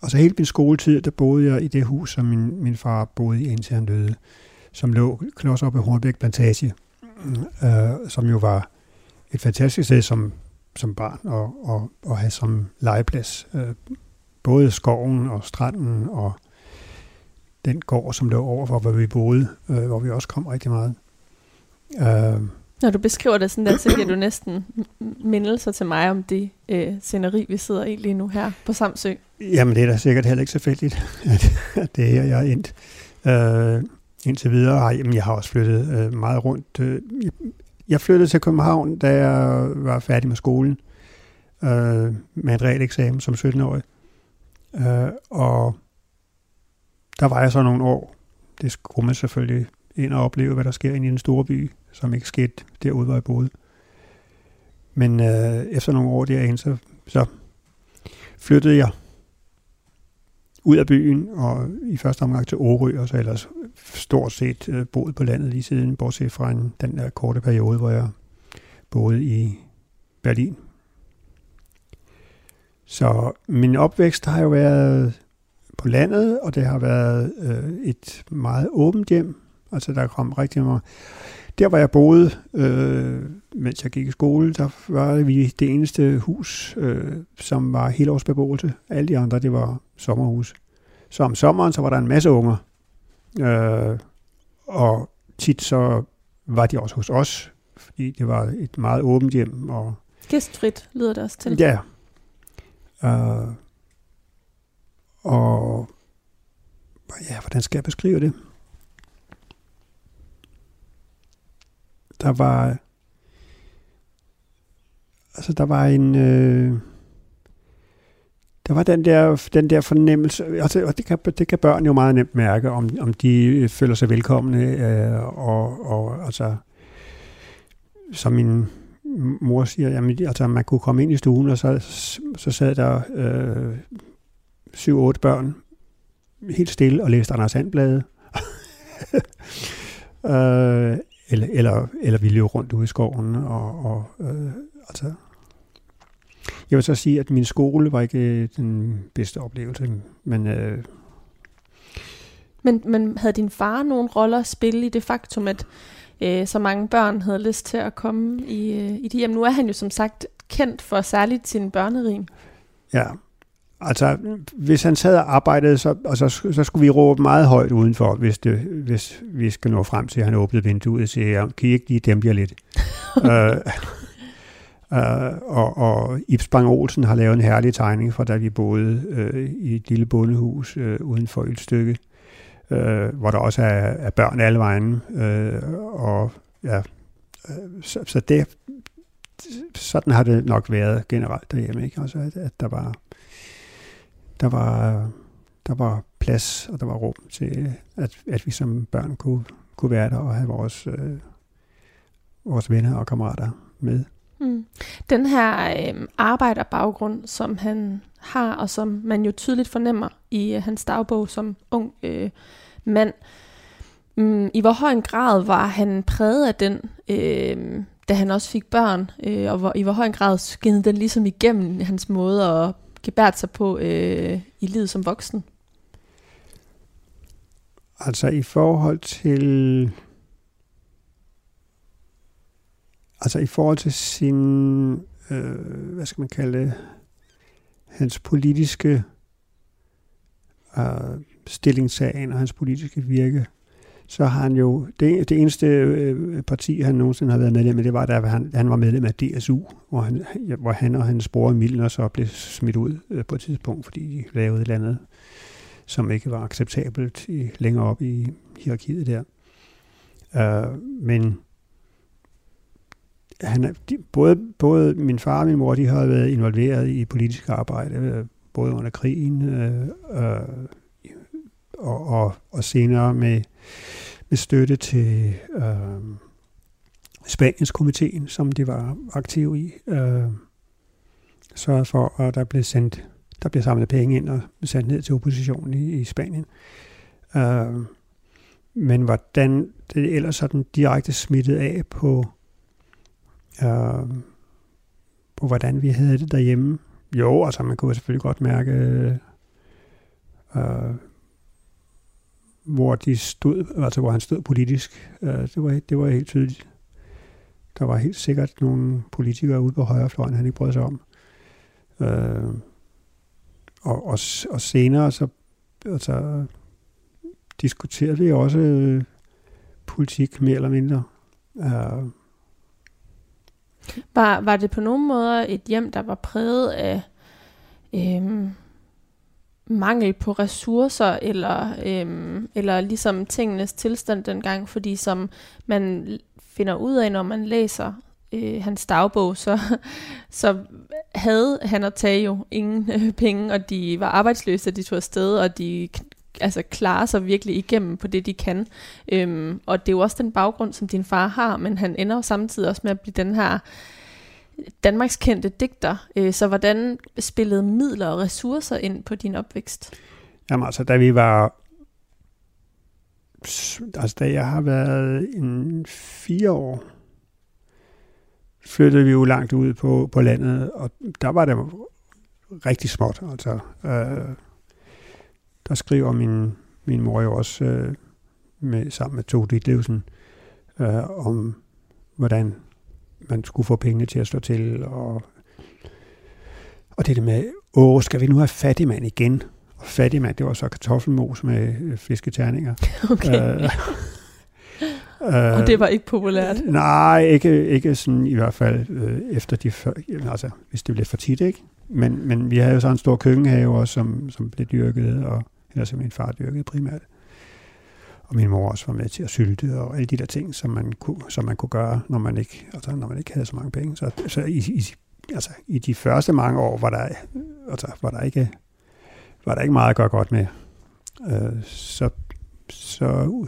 [SPEAKER 2] og så hele min skoletid, der boede jeg i det hus, som min, min far boede i, indtil han døde. som lå klods op i Hornbæk Plantage, mm, øh, som jo var et fantastisk sted som, som barn og, og, og have som legeplads. Øh, både skoven og stranden og den gård, som lå overfor, hvor vi boede, øh, hvor vi også kom rigtig meget.
[SPEAKER 1] Øh, når du beskriver det sådan der, så giver du næsten mindelser til mig om det øh, sceneri, vi sidder i lige nu her på Samsø.
[SPEAKER 2] Jamen, det er da sikkert heller ikke så at, at det er her, jeg er endt. Øh, indtil videre ej, jamen, jeg har også flyttet øh, meget rundt. Øh, jeg flyttede til København, da jeg var færdig med skolen, øh, med et reelt eksamen som 17-årig. Øh, og der var jeg så nogle år. Det skulle man selvfølgelig ind og opleve, hvad der sker inde i en stor by, som ikke skete derude, hvor jeg boede. Men øh, efter nogle år derinde, så, så flyttede jeg ud af byen, og i første omgang til Årø, og så ellers stort set øh, boet på landet lige siden, bortset fra en, den der korte periode, hvor jeg boede i Berlin. Så min opvækst har jo været på landet, og det har været øh, et meget åbent hjem. Altså der kom rigtig meget. Der hvor jeg boede, øh, mens jeg gik i skole, der var vi det eneste hus, øh, som var helårsbeboelse. Alle de andre, det var sommerhus. Så om sommeren, så var der en masse unger. Øh, og tit så var de også hos os, fordi det var et meget åbent hjem. Og
[SPEAKER 1] Gæstfrit lyder det også til.
[SPEAKER 2] Ja. Øh, og ja, hvordan skal jeg beskrive det? Der var altså der var en øh, der var den der, den der fornemmelse, altså, og det kan, det kan børn jo meget nemt mærke, om, om de øh, føler sig velkomne, øh, og, og altså, som min mor siger, jamen, altså, man kunne komme ind i stuen, og så, så sad der øh, syv-otte børn helt stille og læste Anders Sandblade. øh, eller, eller, eller vi løb rundt ude i skoven. Og, og, øh, altså. Jeg vil så sige, at min skole var ikke den bedste oplevelse, men... Øh,
[SPEAKER 1] men, men havde din far nogen roller at spille i det faktum, at øh, så mange børn havde lyst til at komme i, øh, i de hjem? Nu er han jo som sagt kendt for særligt sin børnerim.
[SPEAKER 2] Ja, Altså, hvis han sad og arbejdede, så, og så, så skulle vi råbe meget højt udenfor, hvis, det, hvis vi skal nå frem til, at han åbnede vinduet og siger, kan I ikke lige dæmpe jer lidt? uh, uh, og, og Ibs Bang Olsen har lavet en herlig tegning fra da vi boede uh, i et lille bondehus uh, uden for et stykke, uh, hvor der også er, er børn alle vejen. Uh, og ja, uh, så, så det, sådan har det nok været generelt derhjemme, ikke? Altså, at, at der var der var, der var plads, og der var rum til, at, at vi som børn kunne, kunne være der og have vores, øh, vores venner og kammerater med. Mm.
[SPEAKER 1] Den her øh, arbejderbaggrund, som han har, og som man jo tydeligt fornemmer i øh, hans dagbog som ung øh, mand, mm, i hvor høj en grad var han præget af den, øh, da han også fik børn, øh, og hvor, i hvor høj en grad skinnede den ligesom igennem hans måde at gebært sig på øh, i livet som voksen?
[SPEAKER 2] Altså i forhold til altså i forhold til sin øh, hvad skal man kalde det hans politiske øh, stillingsagen og hans politiske virke så har han jo, det, det eneste øh, parti, han nogensinde har været medlem af, det var, da han, han var medlem af DSU, hvor han, hvor han og hans bror Milner så blev smidt ud øh, på et tidspunkt, fordi de lavede et eller andet, som ikke var acceptabelt i, længere op i hierarkiet der. Uh, men han, de, både, både min far og min mor, de har været involveret i politisk arbejde, øh, både under krigen øh, øh, og, og, og senere med med støtte til øh, Spaniens komiteen, som de var aktive i, øh, sørgede for, at der blev sendt der blev samlet penge ind og sendt ned til oppositionen i, i Spanien. Øh, men hvordan det ellers sådan direkte smittet af på, øh, på hvordan vi havde det derhjemme. Jo, altså man kunne selvfølgelig godt mærke øh, hvor de stod, altså hvor han stod politisk. Øh, det, var, det var helt tydeligt. Der var helt sikkert nogle politikere ude på højrefløjen, han ikke brød sig om. Øh, og, og, og senere så altså, diskuterede vi også øh, politik mere eller mindre. Øh,
[SPEAKER 1] var, var det på nogen måder et hjem, der var præget af øh, mangel på ressourcer, eller, øhm, eller ligesom tingenes tilstand dengang? Fordi som man finder ud af, når man læser øh, hans dagbog, så, så havde han og Tage jo ingen øh, penge, og de var arbejdsløse, de tog afsted, og de altså klarer sig virkelig igennem på det, de kan. Øhm, og det er jo også den baggrund, som din far har, men han ender jo samtidig også med at blive den her Danmarks kendte digter. Øh, så hvordan spillede midler og ressourcer ind på din opvækst?
[SPEAKER 2] Jamen altså, da vi var... Altså, da jeg har været en fire år, flyttede vi jo langt ud på, på landet, og der var det rigtig småt. Altså, øh, der skriver min, min mor jo også øh, med, sammen med Tove Ditlevsen øh, om, hvordan man skulle få pengene til at stå til, og, og det der med, åh, skal vi nu have fattigmand igen? Og fattigmand, det var så kartoffelmos med øh, fisketerninger.
[SPEAKER 1] Okay. Øh, øh, og det var ikke populært?
[SPEAKER 2] Nej, ikke, ikke sådan i hvert fald øh, efter de før, altså hvis det blev for tit, ikke? Men, men vi havde jo så en stor køkkenhave også, som, som blev dyrket, og eller som min far dyrkede primært. Og min mor også var med til at sylte og alle de der ting, som man kunne, som man kunne gøre, når man ikke, altså, når man ikke havde så mange penge. Så, så i, i, altså, i de første mange år var der, altså, var der ikke var der ikke meget at gøre godt med. Øh, så, så,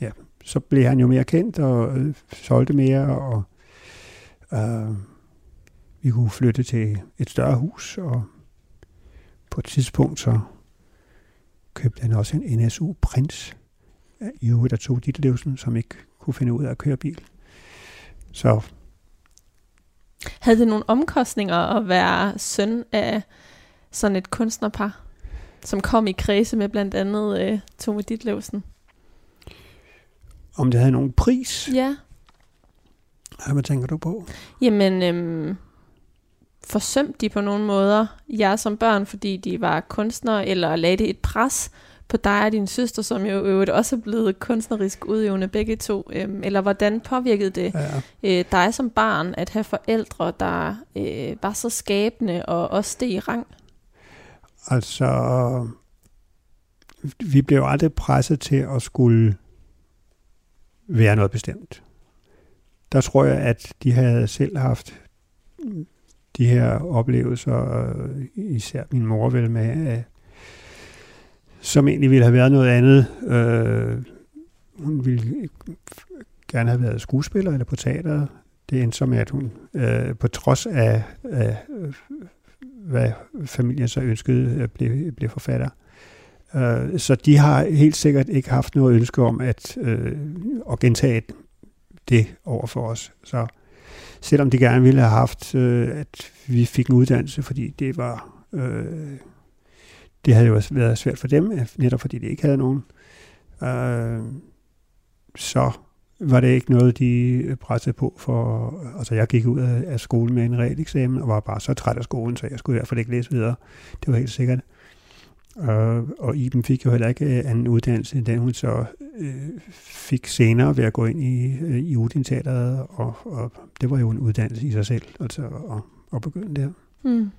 [SPEAKER 2] ja, så blev han jo mere kendt og øh, solgte mere, og øh, vi kunne flytte til et større hus, og på et tidspunkt så købte han også en NSU Prins i øvrigt der tog Ditlevsen, som ikke kunne finde ud af at køre bil. Så
[SPEAKER 1] havde det nogle omkostninger at være søn af sådan et kunstnerpar, som kom i kredse med blandt andet øh, Tove Ditlevsen?
[SPEAKER 2] Om det havde nogen pris?
[SPEAKER 1] Ja.
[SPEAKER 2] Hvad tænker du på?
[SPEAKER 1] Jamen, øhm, forsømte de på nogle måder jer som børn, fordi de var kunstnere, eller lagde det et pres på dig og din søster, som jo øvrigt også er blevet kunstnerisk udøvende begge to, øhm, eller hvordan påvirkede det ja. øh, dig som barn at have forældre, der øh, var så skabende og også steg i rang?
[SPEAKER 2] Altså, vi blev aldrig presset til at skulle være noget bestemt. Der tror jeg, at de havde selv haft de her oplevelser, især min mor vel med, som egentlig ville have været noget andet. Øh, hun ville gerne have været skuespiller eller på teater. Det endte som, at hun øh, på trods af, af øh, hvad familien så ønskede, øh, blev, blev forfatter. Øh, så de har helt sikkert ikke haft noget ønske om at, øh, at gentage det over for os. Så selvom de gerne ville have haft, øh, at vi fik en uddannelse, fordi det var... Øh, det havde jo været svært for dem, netop fordi de ikke havde nogen. Øh, så var det ikke noget, de øh, pressede på for... Altså, jeg gik ud af skolen med en reelt eksamen, og var bare så træt af skolen, så jeg skulle i hvert fald ikke læse videre. Det var helt sikkert. Og, og Iben fik jo heller ikke øh, anden uddannelse, end den hun så øh, fik senere ved at gå ind i, øh, i Udin Teateret, og, og det var jo en uddannelse i sig selv, altså at, at begynde der.
[SPEAKER 1] Mm.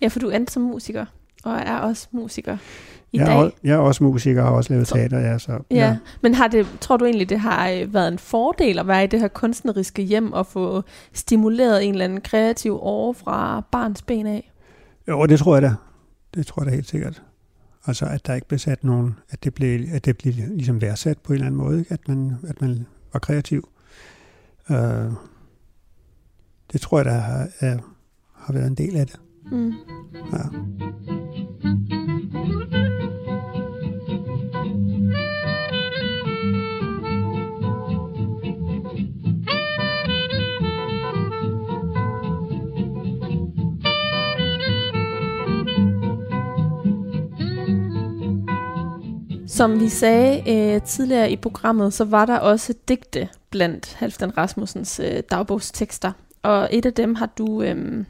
[SPEAKER 1] Ja, for du endte som musiker, og er også musiker i
[SPEAKER 2] jeg
[SPEAKER 1] dag.
[SPEAKER 2] Er, jeg er også musiker og har også lavet teater, ja. Så,
[SPEAKER 1] ja. ja. Men har det, tror du egentlig, det har øh, været en fordel at være i det her kunstneriske hjem og få stimuleret en eller anden kreativ år fra barns ben af?
[SPEAKER 2] Jo, det tror jeg da. Det tror jeg da helt sikkert. Altså, at der ikke blev sat nogen, at det blev, at det blev ligesom værdsat på en eller anden måde, ikke? At, man, at man var kreativ. Uh, det tror jeg, der har, er, har været en del af det. Mm. Ja.
[SPEAKER 1] Som vi sagde øh, tidligere i programmet, så var der også digte blandt Halfdan Rasmussens øh, dagbogstekster. Og et af dem har du øh,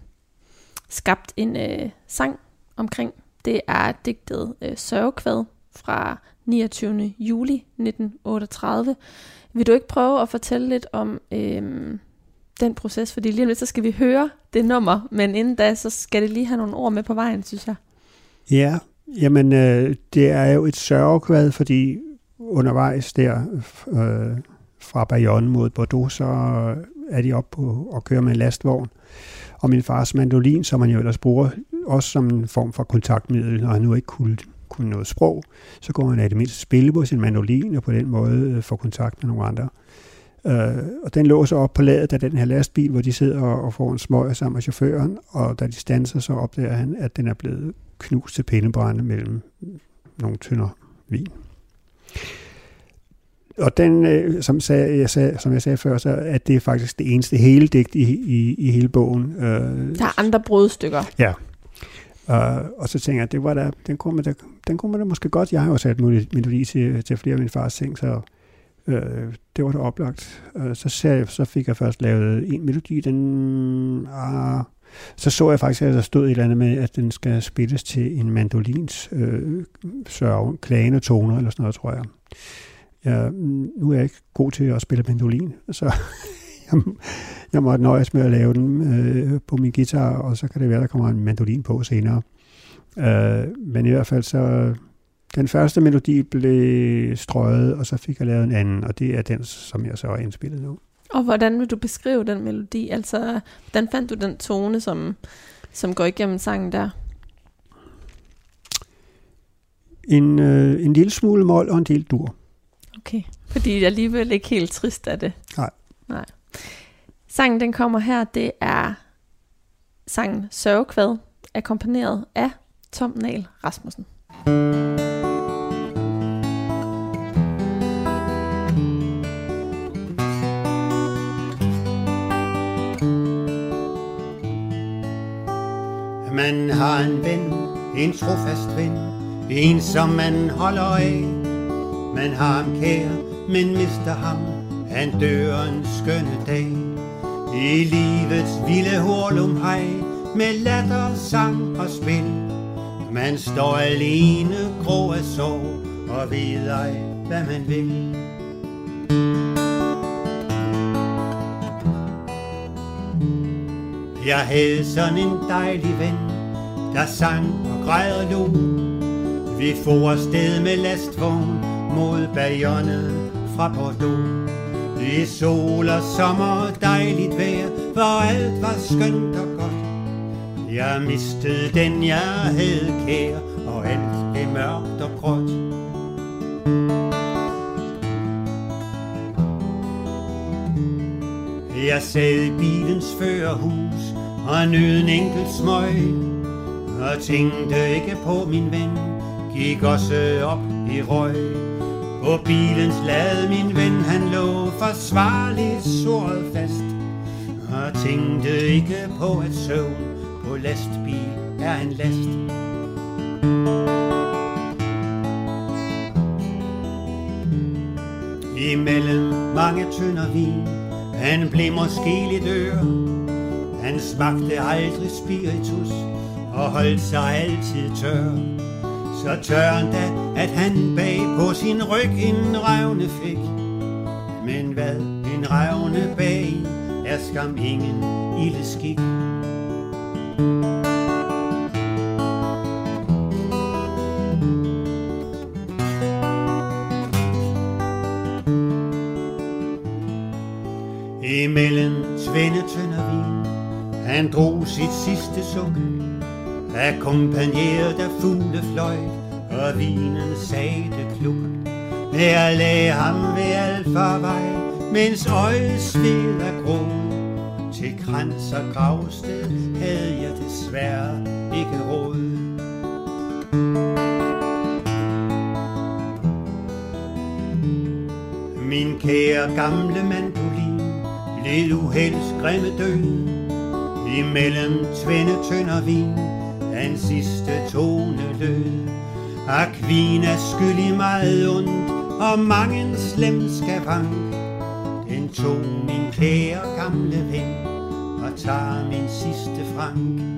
[SPEAKER 1] skabt en øh, sang omkring. Det er digtet øh, Sørgekvad fra 29. juli 1938. Vil du ikke prøve at fortælle lidt om øh, den proces? Fordi lige om lidt, så skal vi høre det nummer, men inden da, så skal det lige have nogle ord med på vejen, synes jeg.
[SPEAKER 4] Ja, jamen øh, det er jo et sørgekvad, fordi undervejs der øh, fra Bayonne mod Bordeaux, så er de oppe på at køre med en lastvogn. Og min fars mandolin, som man jo ellers bruger også som en form for kontaktmiddel, når han nu ikke kunne, kunne noget sprog, så går han af det mindste spille på sin mandolin, og på den måde øh, får kontakt med nogle andre. Øh, og den lå så op på ladet af den her lastbil, hvor de sidder og, og får en smøg sammen med chaufføren, og da de standser, så opdager han, at den er blevet knust til pindebrænde mellem nogle tynder vin. Og den, øh, som, sagde, jeg sagde, som jeg sagde før, så er det faktisk det eneste hele digt i, i, i hele bogen.
[SPEAKER 1] Øh, der er andre brudstykker.
[SPEAKER 4] Ja. Uh, og så tænker jeg, det var der, den, kunne man da, den kunne man da måske godt. Jeg har jo sat melodi til, til flere af min fars ting, så uh, det var da oplagt. Uh, så, jeg, så fik jeg først lavet en melodi, den... Uh, så så jeg faktisk, at der stod et eller andet med, at den skal spilles til en mandolins øh, sørge, klagende toner, eller sådan noget, tror jeg. jeg. Mm, nu er jeg ikke god til at spille mandolin, så jeg, jeg måtte nøjes med at lave den øh, på min guitar, og så kan det være, der kommer en mandolin på senere. Øh, men i hvert fald så, den første melodi blev strøget, og så fik jeg lavet en anden, og det er den, som jeg så har indspillet nu.
[SPEAKER 1] Og hvordan vil du beskrive den melodi? Altså, hvordan fandt du den tone, som, som går igennem sangen der?
[SPEAKER 4] En, øh, en lille smule mål og en del dur.
[SPEAKER 1] Okay, fordi jeg alligevel ikke helt trist af det.
[SPEAKER 4] Nej.
[SPEAKER 1] Nej. Sangen den kommer her, det er sangen Sørgekvad, akkompagneret af Tom Nahl Rasmussen.
[SPEAKER 2] Man har en ven, en trofast ven, en som man holder af. Man har ham kær, men mister ham, han dør en skønne dag. I livets vilde hej med latter, sang og spil. Man står alene, grå af sorg, og ved ej, hvad man vil. Jeg havde sådan en dejlig ven, der sang og græd og lo. Vi for afsted med lastvogn mod Bayonne fra Bordeaux. I sol og sommer og dejligt vejr, hvor alt var skønt og godt. Jeg mistede den, jeg havde kær, og alt blev mørkt og gråt. Jeg sad i bilens førerhus og nød en enkelt smøg, og tænkte ikke på min ven, gik også op i røg. På bilens lad min ven han lå forsvarligt såret fast. Og tænkte ikke på at søvn på lastbil er en last. Imellem mange tynder vin. Han blev måske lidt ør. Han smagte aldrig spiritus. Og holdt sig altid tør så tør da, at han bag på sin ryg en revne fik. Men hvad en revne bag er skam ingen ilde skik. Imellem Svende tønder vin, han drog sit sidste suk akkompagneret af fuglefløjt og vinen sagde kluk. Jeg lagde ham ved alfarvej, mens øjet sved af grå. Til krans og gravsted havde jeg desværre ikke råd. Min kære gamle mandolin blev uhelds grimme død. Imellem tvinde tynd og vin den sidste tone lød.
[SPEAKER 5] Aquina skyld i meget ondt, og mange slem vank. Den tog min kære gamle ven, og tager min sidste frank.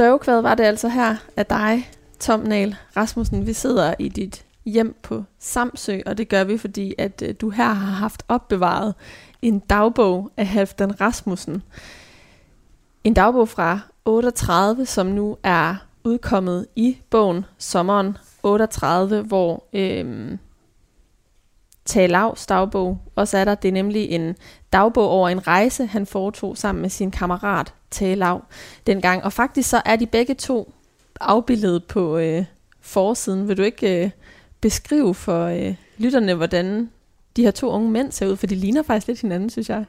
[SPEAKER 1] Sørgekvad var det altså her af dig, Tom Nahl Rasmussen. Vi sidder i dit hjem på Samsø, og det gør vi, fordi at øh, du her har haft opbevaret en dagbog af Halfdan Rasmussen. En dagbog fra 38, som nu er udkommet i bogen Sommeren 38, hvor øh, Talavs dagbog også er der. Det er nemlig en dagbog over en rejse, han foretog sammen med sin kammerat Talav dengang. Og faktisk så er de begge to afbildet på øh, forsiden. Vil du ikke øh, beskrive for øh, lytterne, hvordan de her to unge mænd ser ud? For de ligner faktisk lidt hinanden, synes jeg.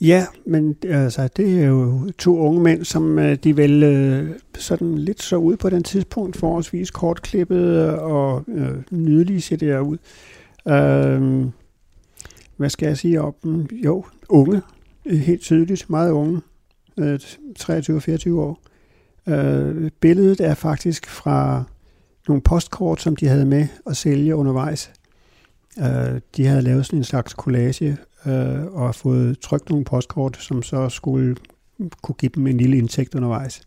[SPEAKER 2] Ja, men altså, det er jo to unge mænd, som øh, de vel øh, sådan lidt så ud på den tidspunkt, forholdsvis kortklippet øh, og øh, nydelige ser det ud. Øh, hvad skal jeg sige om dem? Jo, unge, helt tydeligt, meget unge, øh, 23-24 år. Øh, billedet er faktisk fra nogle postkort, som de havde med at sælge undervejs. Øh, de havde lavet sådan en slags collage øh, og fået trykt nogle postkort, som så skulle kunne give dem en lille indtægt undervejs.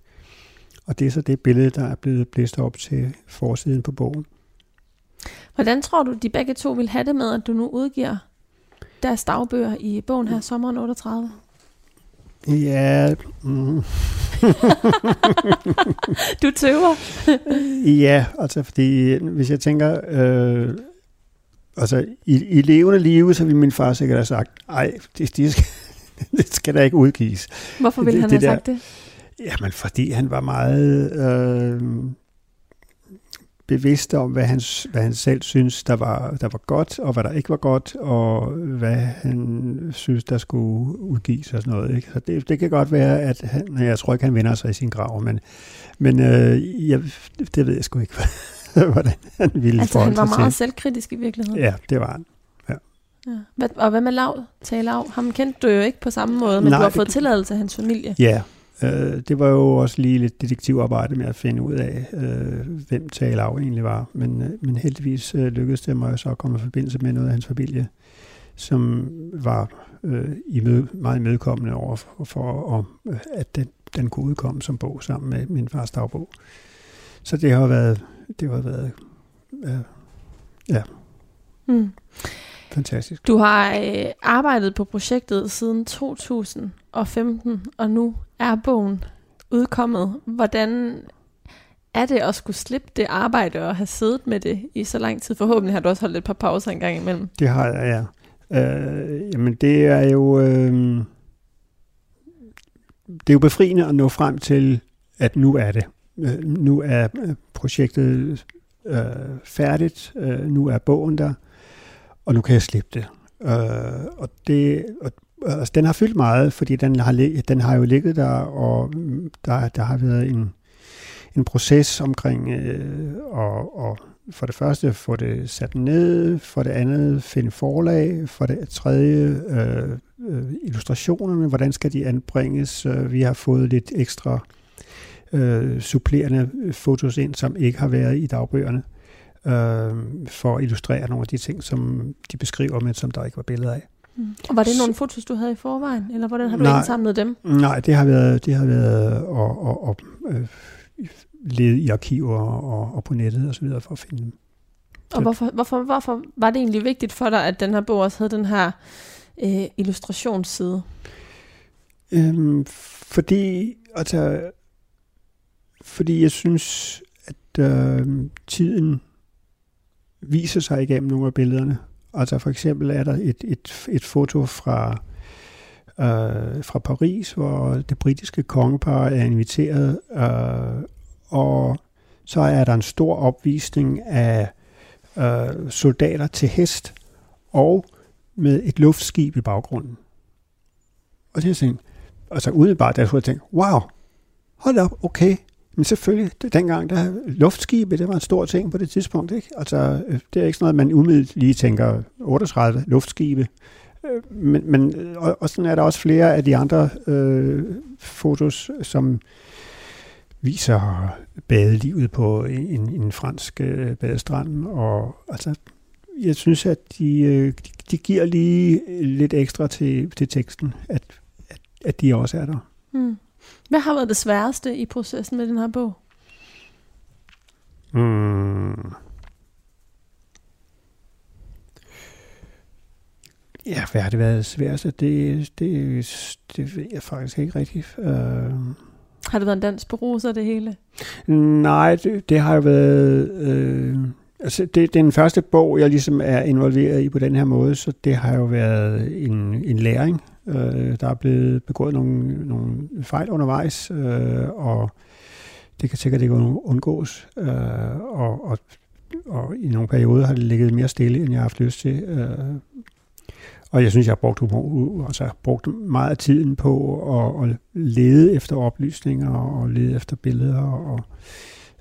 [SPEAKER 2] Og det er så det billede, der er blevet blæst op til forsiden på bogen.
[SPEAKER 1] Hvordan tror du, de begge to vil have det med, at du nu udgiver deres dagbøger i bogen her sommeren 38?
[SPEAKER 2] Ja. Mm.
[SPEAKER 1] du tøver.
[SPEAKER 2] ja, altså fordi hvis jeg tænker, øh, altså i, i levende live, så vil min far sikkert have sagt, ej, det, det, skal, det skal da ikke udgives.
[SPEAKER 1] Hvorfor ville
[SPEAKER 2] det,
[SPEAKER 1] han
[SPEAKER 2] det
[SPEAKER 1] have
[SPEAKER 2] der,
[SPEAKER 1] sagt det?
[SPEAKER 2] Jamen, fordi han var meget øh, bevidst om, hvad han, hvad han selv synes, der var, der var godt, og hvad der ikke var godt, og hvad han synes, der skulle udgives og sådan noget. Ikke? Så det, det kan godt være, at han, jeg tror ikke, han vender sig i sin grav, men, men øh, jeg, det ved jeg sgu ikke, hvordan han ville
[SPEAKER 1] Altså, han var meget
[SPEAKER 2] til.
[SPEAKER 1] selvkritisk i virkeligheden.
[SPEAKER 2] Ja, det var han.
[SPEAKER 1] Ja. Hvad, og hvad med Lav? Tag Lav. Ham kendte du jo ikke på samme måde, men
[SPEAKER 2] Nej,
[SPEAKER 1] du har
[SPEAKER 2] det-
[SPEAKER 1] fået tilladelse af hans familie.
[SPEAKER 2] Ja, øh, det var jo også lige lidt detektivarbejde med at finde ud af, øh, hvem Talav egentlig var. Men, øh, men heldigvis øh, lykkedes det mig så at komme i forbindelse med noget af hans familie, som var øh, imøde, meget imødekommende over for, for om, øh, at den, den kunne udkomme som bog sammen med min fars dagbog. Så det har været, det har været øh,
[SPEAKER 1] Mm.
[SPEAKER 2] fantastisk.
[SPEAKER 1] Du har øh, arbejdet på projektet siden 2015, og nu er bogen udkommet. Hvordan er det at skulle slippe det arbejde og have siddet med det i så lang tid? Forhåbentlig har du også holdt et par pauser en gang imellem.
[SPEAKER 2] Det har jeg, ja. Øh, jamen, det er jo... Øh, det er jo befriende at nå frem til, at nu er det. Øh, nu er øh, projektet øh, færdigt. Øh, nu er bogen der. Og nu kan jeg slippe det. Øh, og det og, altså, den har fyldt meget, fordi den har, den har jo ligget der, og der, der har været en, en proces omkring øh, og, og for det første få det sat ned, for det andet finde forlag, for det tredje øh, øh illustrationerne, hvordan skal de anbringes. Øh, vi har fået lidt ekstra øh, supplerende fotos ind, som ikke har været i dagbøgerne, øh, for at illustrere nogle af de ting, som de beskriver, men som der ikke var billeder af.
[SPEAKER 1] Mm. Og var det nogle fotos, du havde i forvejen, eller hvordan har du
[SPEAKER 2] Nej.
[SPEAKER 1] indsamlet dem?
[SPEAKER 2] Nej, det har været, det har været at, at, at, øh, lede i arkiver og, og på nettet og så videre for at finde dem.
[SPEAKER 1] Og hvorfor, hvorfor, hvorfor var det egentlig vigtigt for dig, at den her bog også havde den her øh, illustrationsside?
[SPEAKER 2] Øhm, fordi, altså, fordi jeg synes, at øh, tiden viser sig igennem nogle af billederne. Altså for eksempel er der et, et, et foto fra, øh, fra Paris, hvor det britiske kongepar er inviteret, øh, og så er der en stor opvisning af øh, soldater til hest, og med et luftskib i baggrunden. Og det er sådan, altså udenbart, der skulle jeg tænke, wow, hold op, okay, men selvfølgelig, det, dengang, der luftskibe, det var en stor ting på det tidspunkt, ikke? Altså, øh, det er ikke sådan noget, man umiddelbart lige tænker, 38 luftskibe. Øh, men, men øh, og, og sådan er der også flere af de andre øh, fotos, som viser badelivet på en, en fransk øh, badestrand. Og altså, jeg synes, at de, øh, de, de giver lige lidt ekstra til, til teksten, at, at, at de også er der.
[SPEAKER 1] Mm. Hvad har været det sværeste i processen med den her bog?
[SPEAKER 2] Mm. Ja, hvad har det været sværeste? Det, det, det ved jeg faktisk ikke rigtigt. Uh...
[SPEAKER 1] Har det været en dans på roser, det hele?
[SPEAKER 2] Nej, det, det har jo været... Øh, altså det, det er den første bog, jeg ligesom er involveret i på den her måde, så det har jo været en, en læring. Øh, der er blevet begået nogle, nogle fejl undervejs, øh, og det kan sikkert ikke undgås. Øh, og, og, og i nogle perioder har det ligget mere stille, end jeg har haft lyst til. Øh, og jeg synes, jeg har brugt, humor, altså, brugt meget af tiden på at, at lede efter oplysninger og lede efter billeder. Og,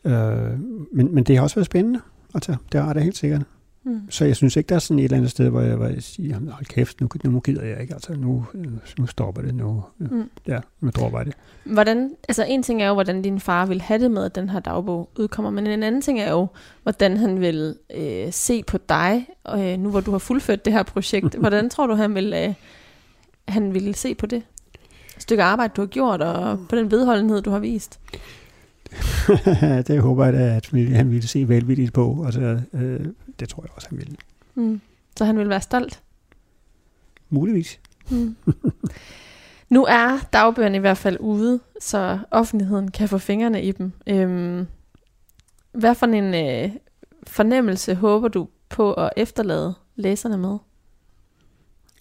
[SPEAKER 2] øh, men, men det har også været spændende. Altså, det har det helt sikkert. Mm. Så jeg synes ikke, der er sådan et eller andet sted, hvor jeg, hvor jeg siger, hold kæft, nu, nu gider jeg ikke, altså nu, nu stopper det, nu, mm. ja, nu dropper jeg det.
[SPEAKER 1] Hvordan, altså en ting er jo, hvordan din far vil have det med, at den her dagbog udkommer, men en anden ting er jo, hvordan han vil øh, se på dig, øh, nu hvor du har fuldført det her projekt. hvordan tror du, han vil, øh, han vil se på det? stykke arbejde, du har gjort, og på den vedholdenhed, du har vist?
[SPEAKER 2] det håber jeg da, at han ville se velvilligt på. Altså, øh, det tror jeg også, han ville.
[SPEAKER 1] Mm. Så han vil være stolt?
[SPEAKER 2] Muligvis. Mm.
[SPEAKER 1] nu er dagbøgerne i hvert fald ude, så offentligheden kan få fingrene i dem. Øhm, hvad for en øh, fornemmelse håber du på at efterlade læserne med?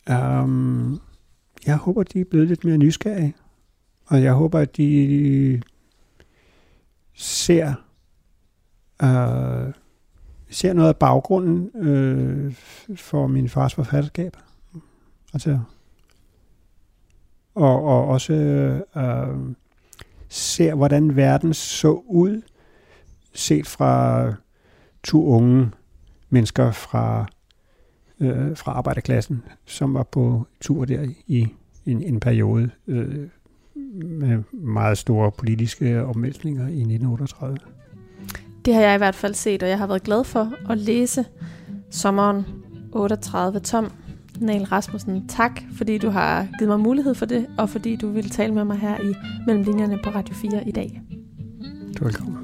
[SPEAKER 2] Um, jeg håber, de er blevet lidt mere nysgerrige. Og jeg håber, at de ser, øh, ser noget af baggrunden øh, for min fars forfatterskab. Altså, og, og også øh, ser, hvordan verden så ud, set fra to unge mennesker fra, øh, fra arbejderklassen, som var på tur der i en, en periode, øh, med meget store politiske omvæltninger i 1938.
[SPEAKER 1] Det har jeg i hvert fald set, og jeg har været glad for at læse sommeren 38 tom. Nail Rasmussen, tak fordi du har givet mig mulighed for det, og fordi du vil tale med mig her i Mellemlinjerne på Radio 4 i dag.
[SPEAKER 2] Du er velkommen.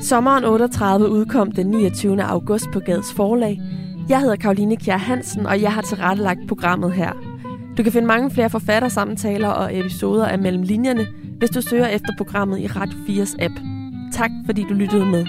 [SPEAKER 1] Sommeren 38 udkom den 29. august på Gades Forlag. Jeg hedder Karoline Kjær Hansen, og jeg har tilrettelagt programmet her. Du kan finde mange flere forfattersamtaler og episoder af Mellem Linjerne, hvis du søger efter programmet i Radio 4's app. Tak fordi du lyttede med.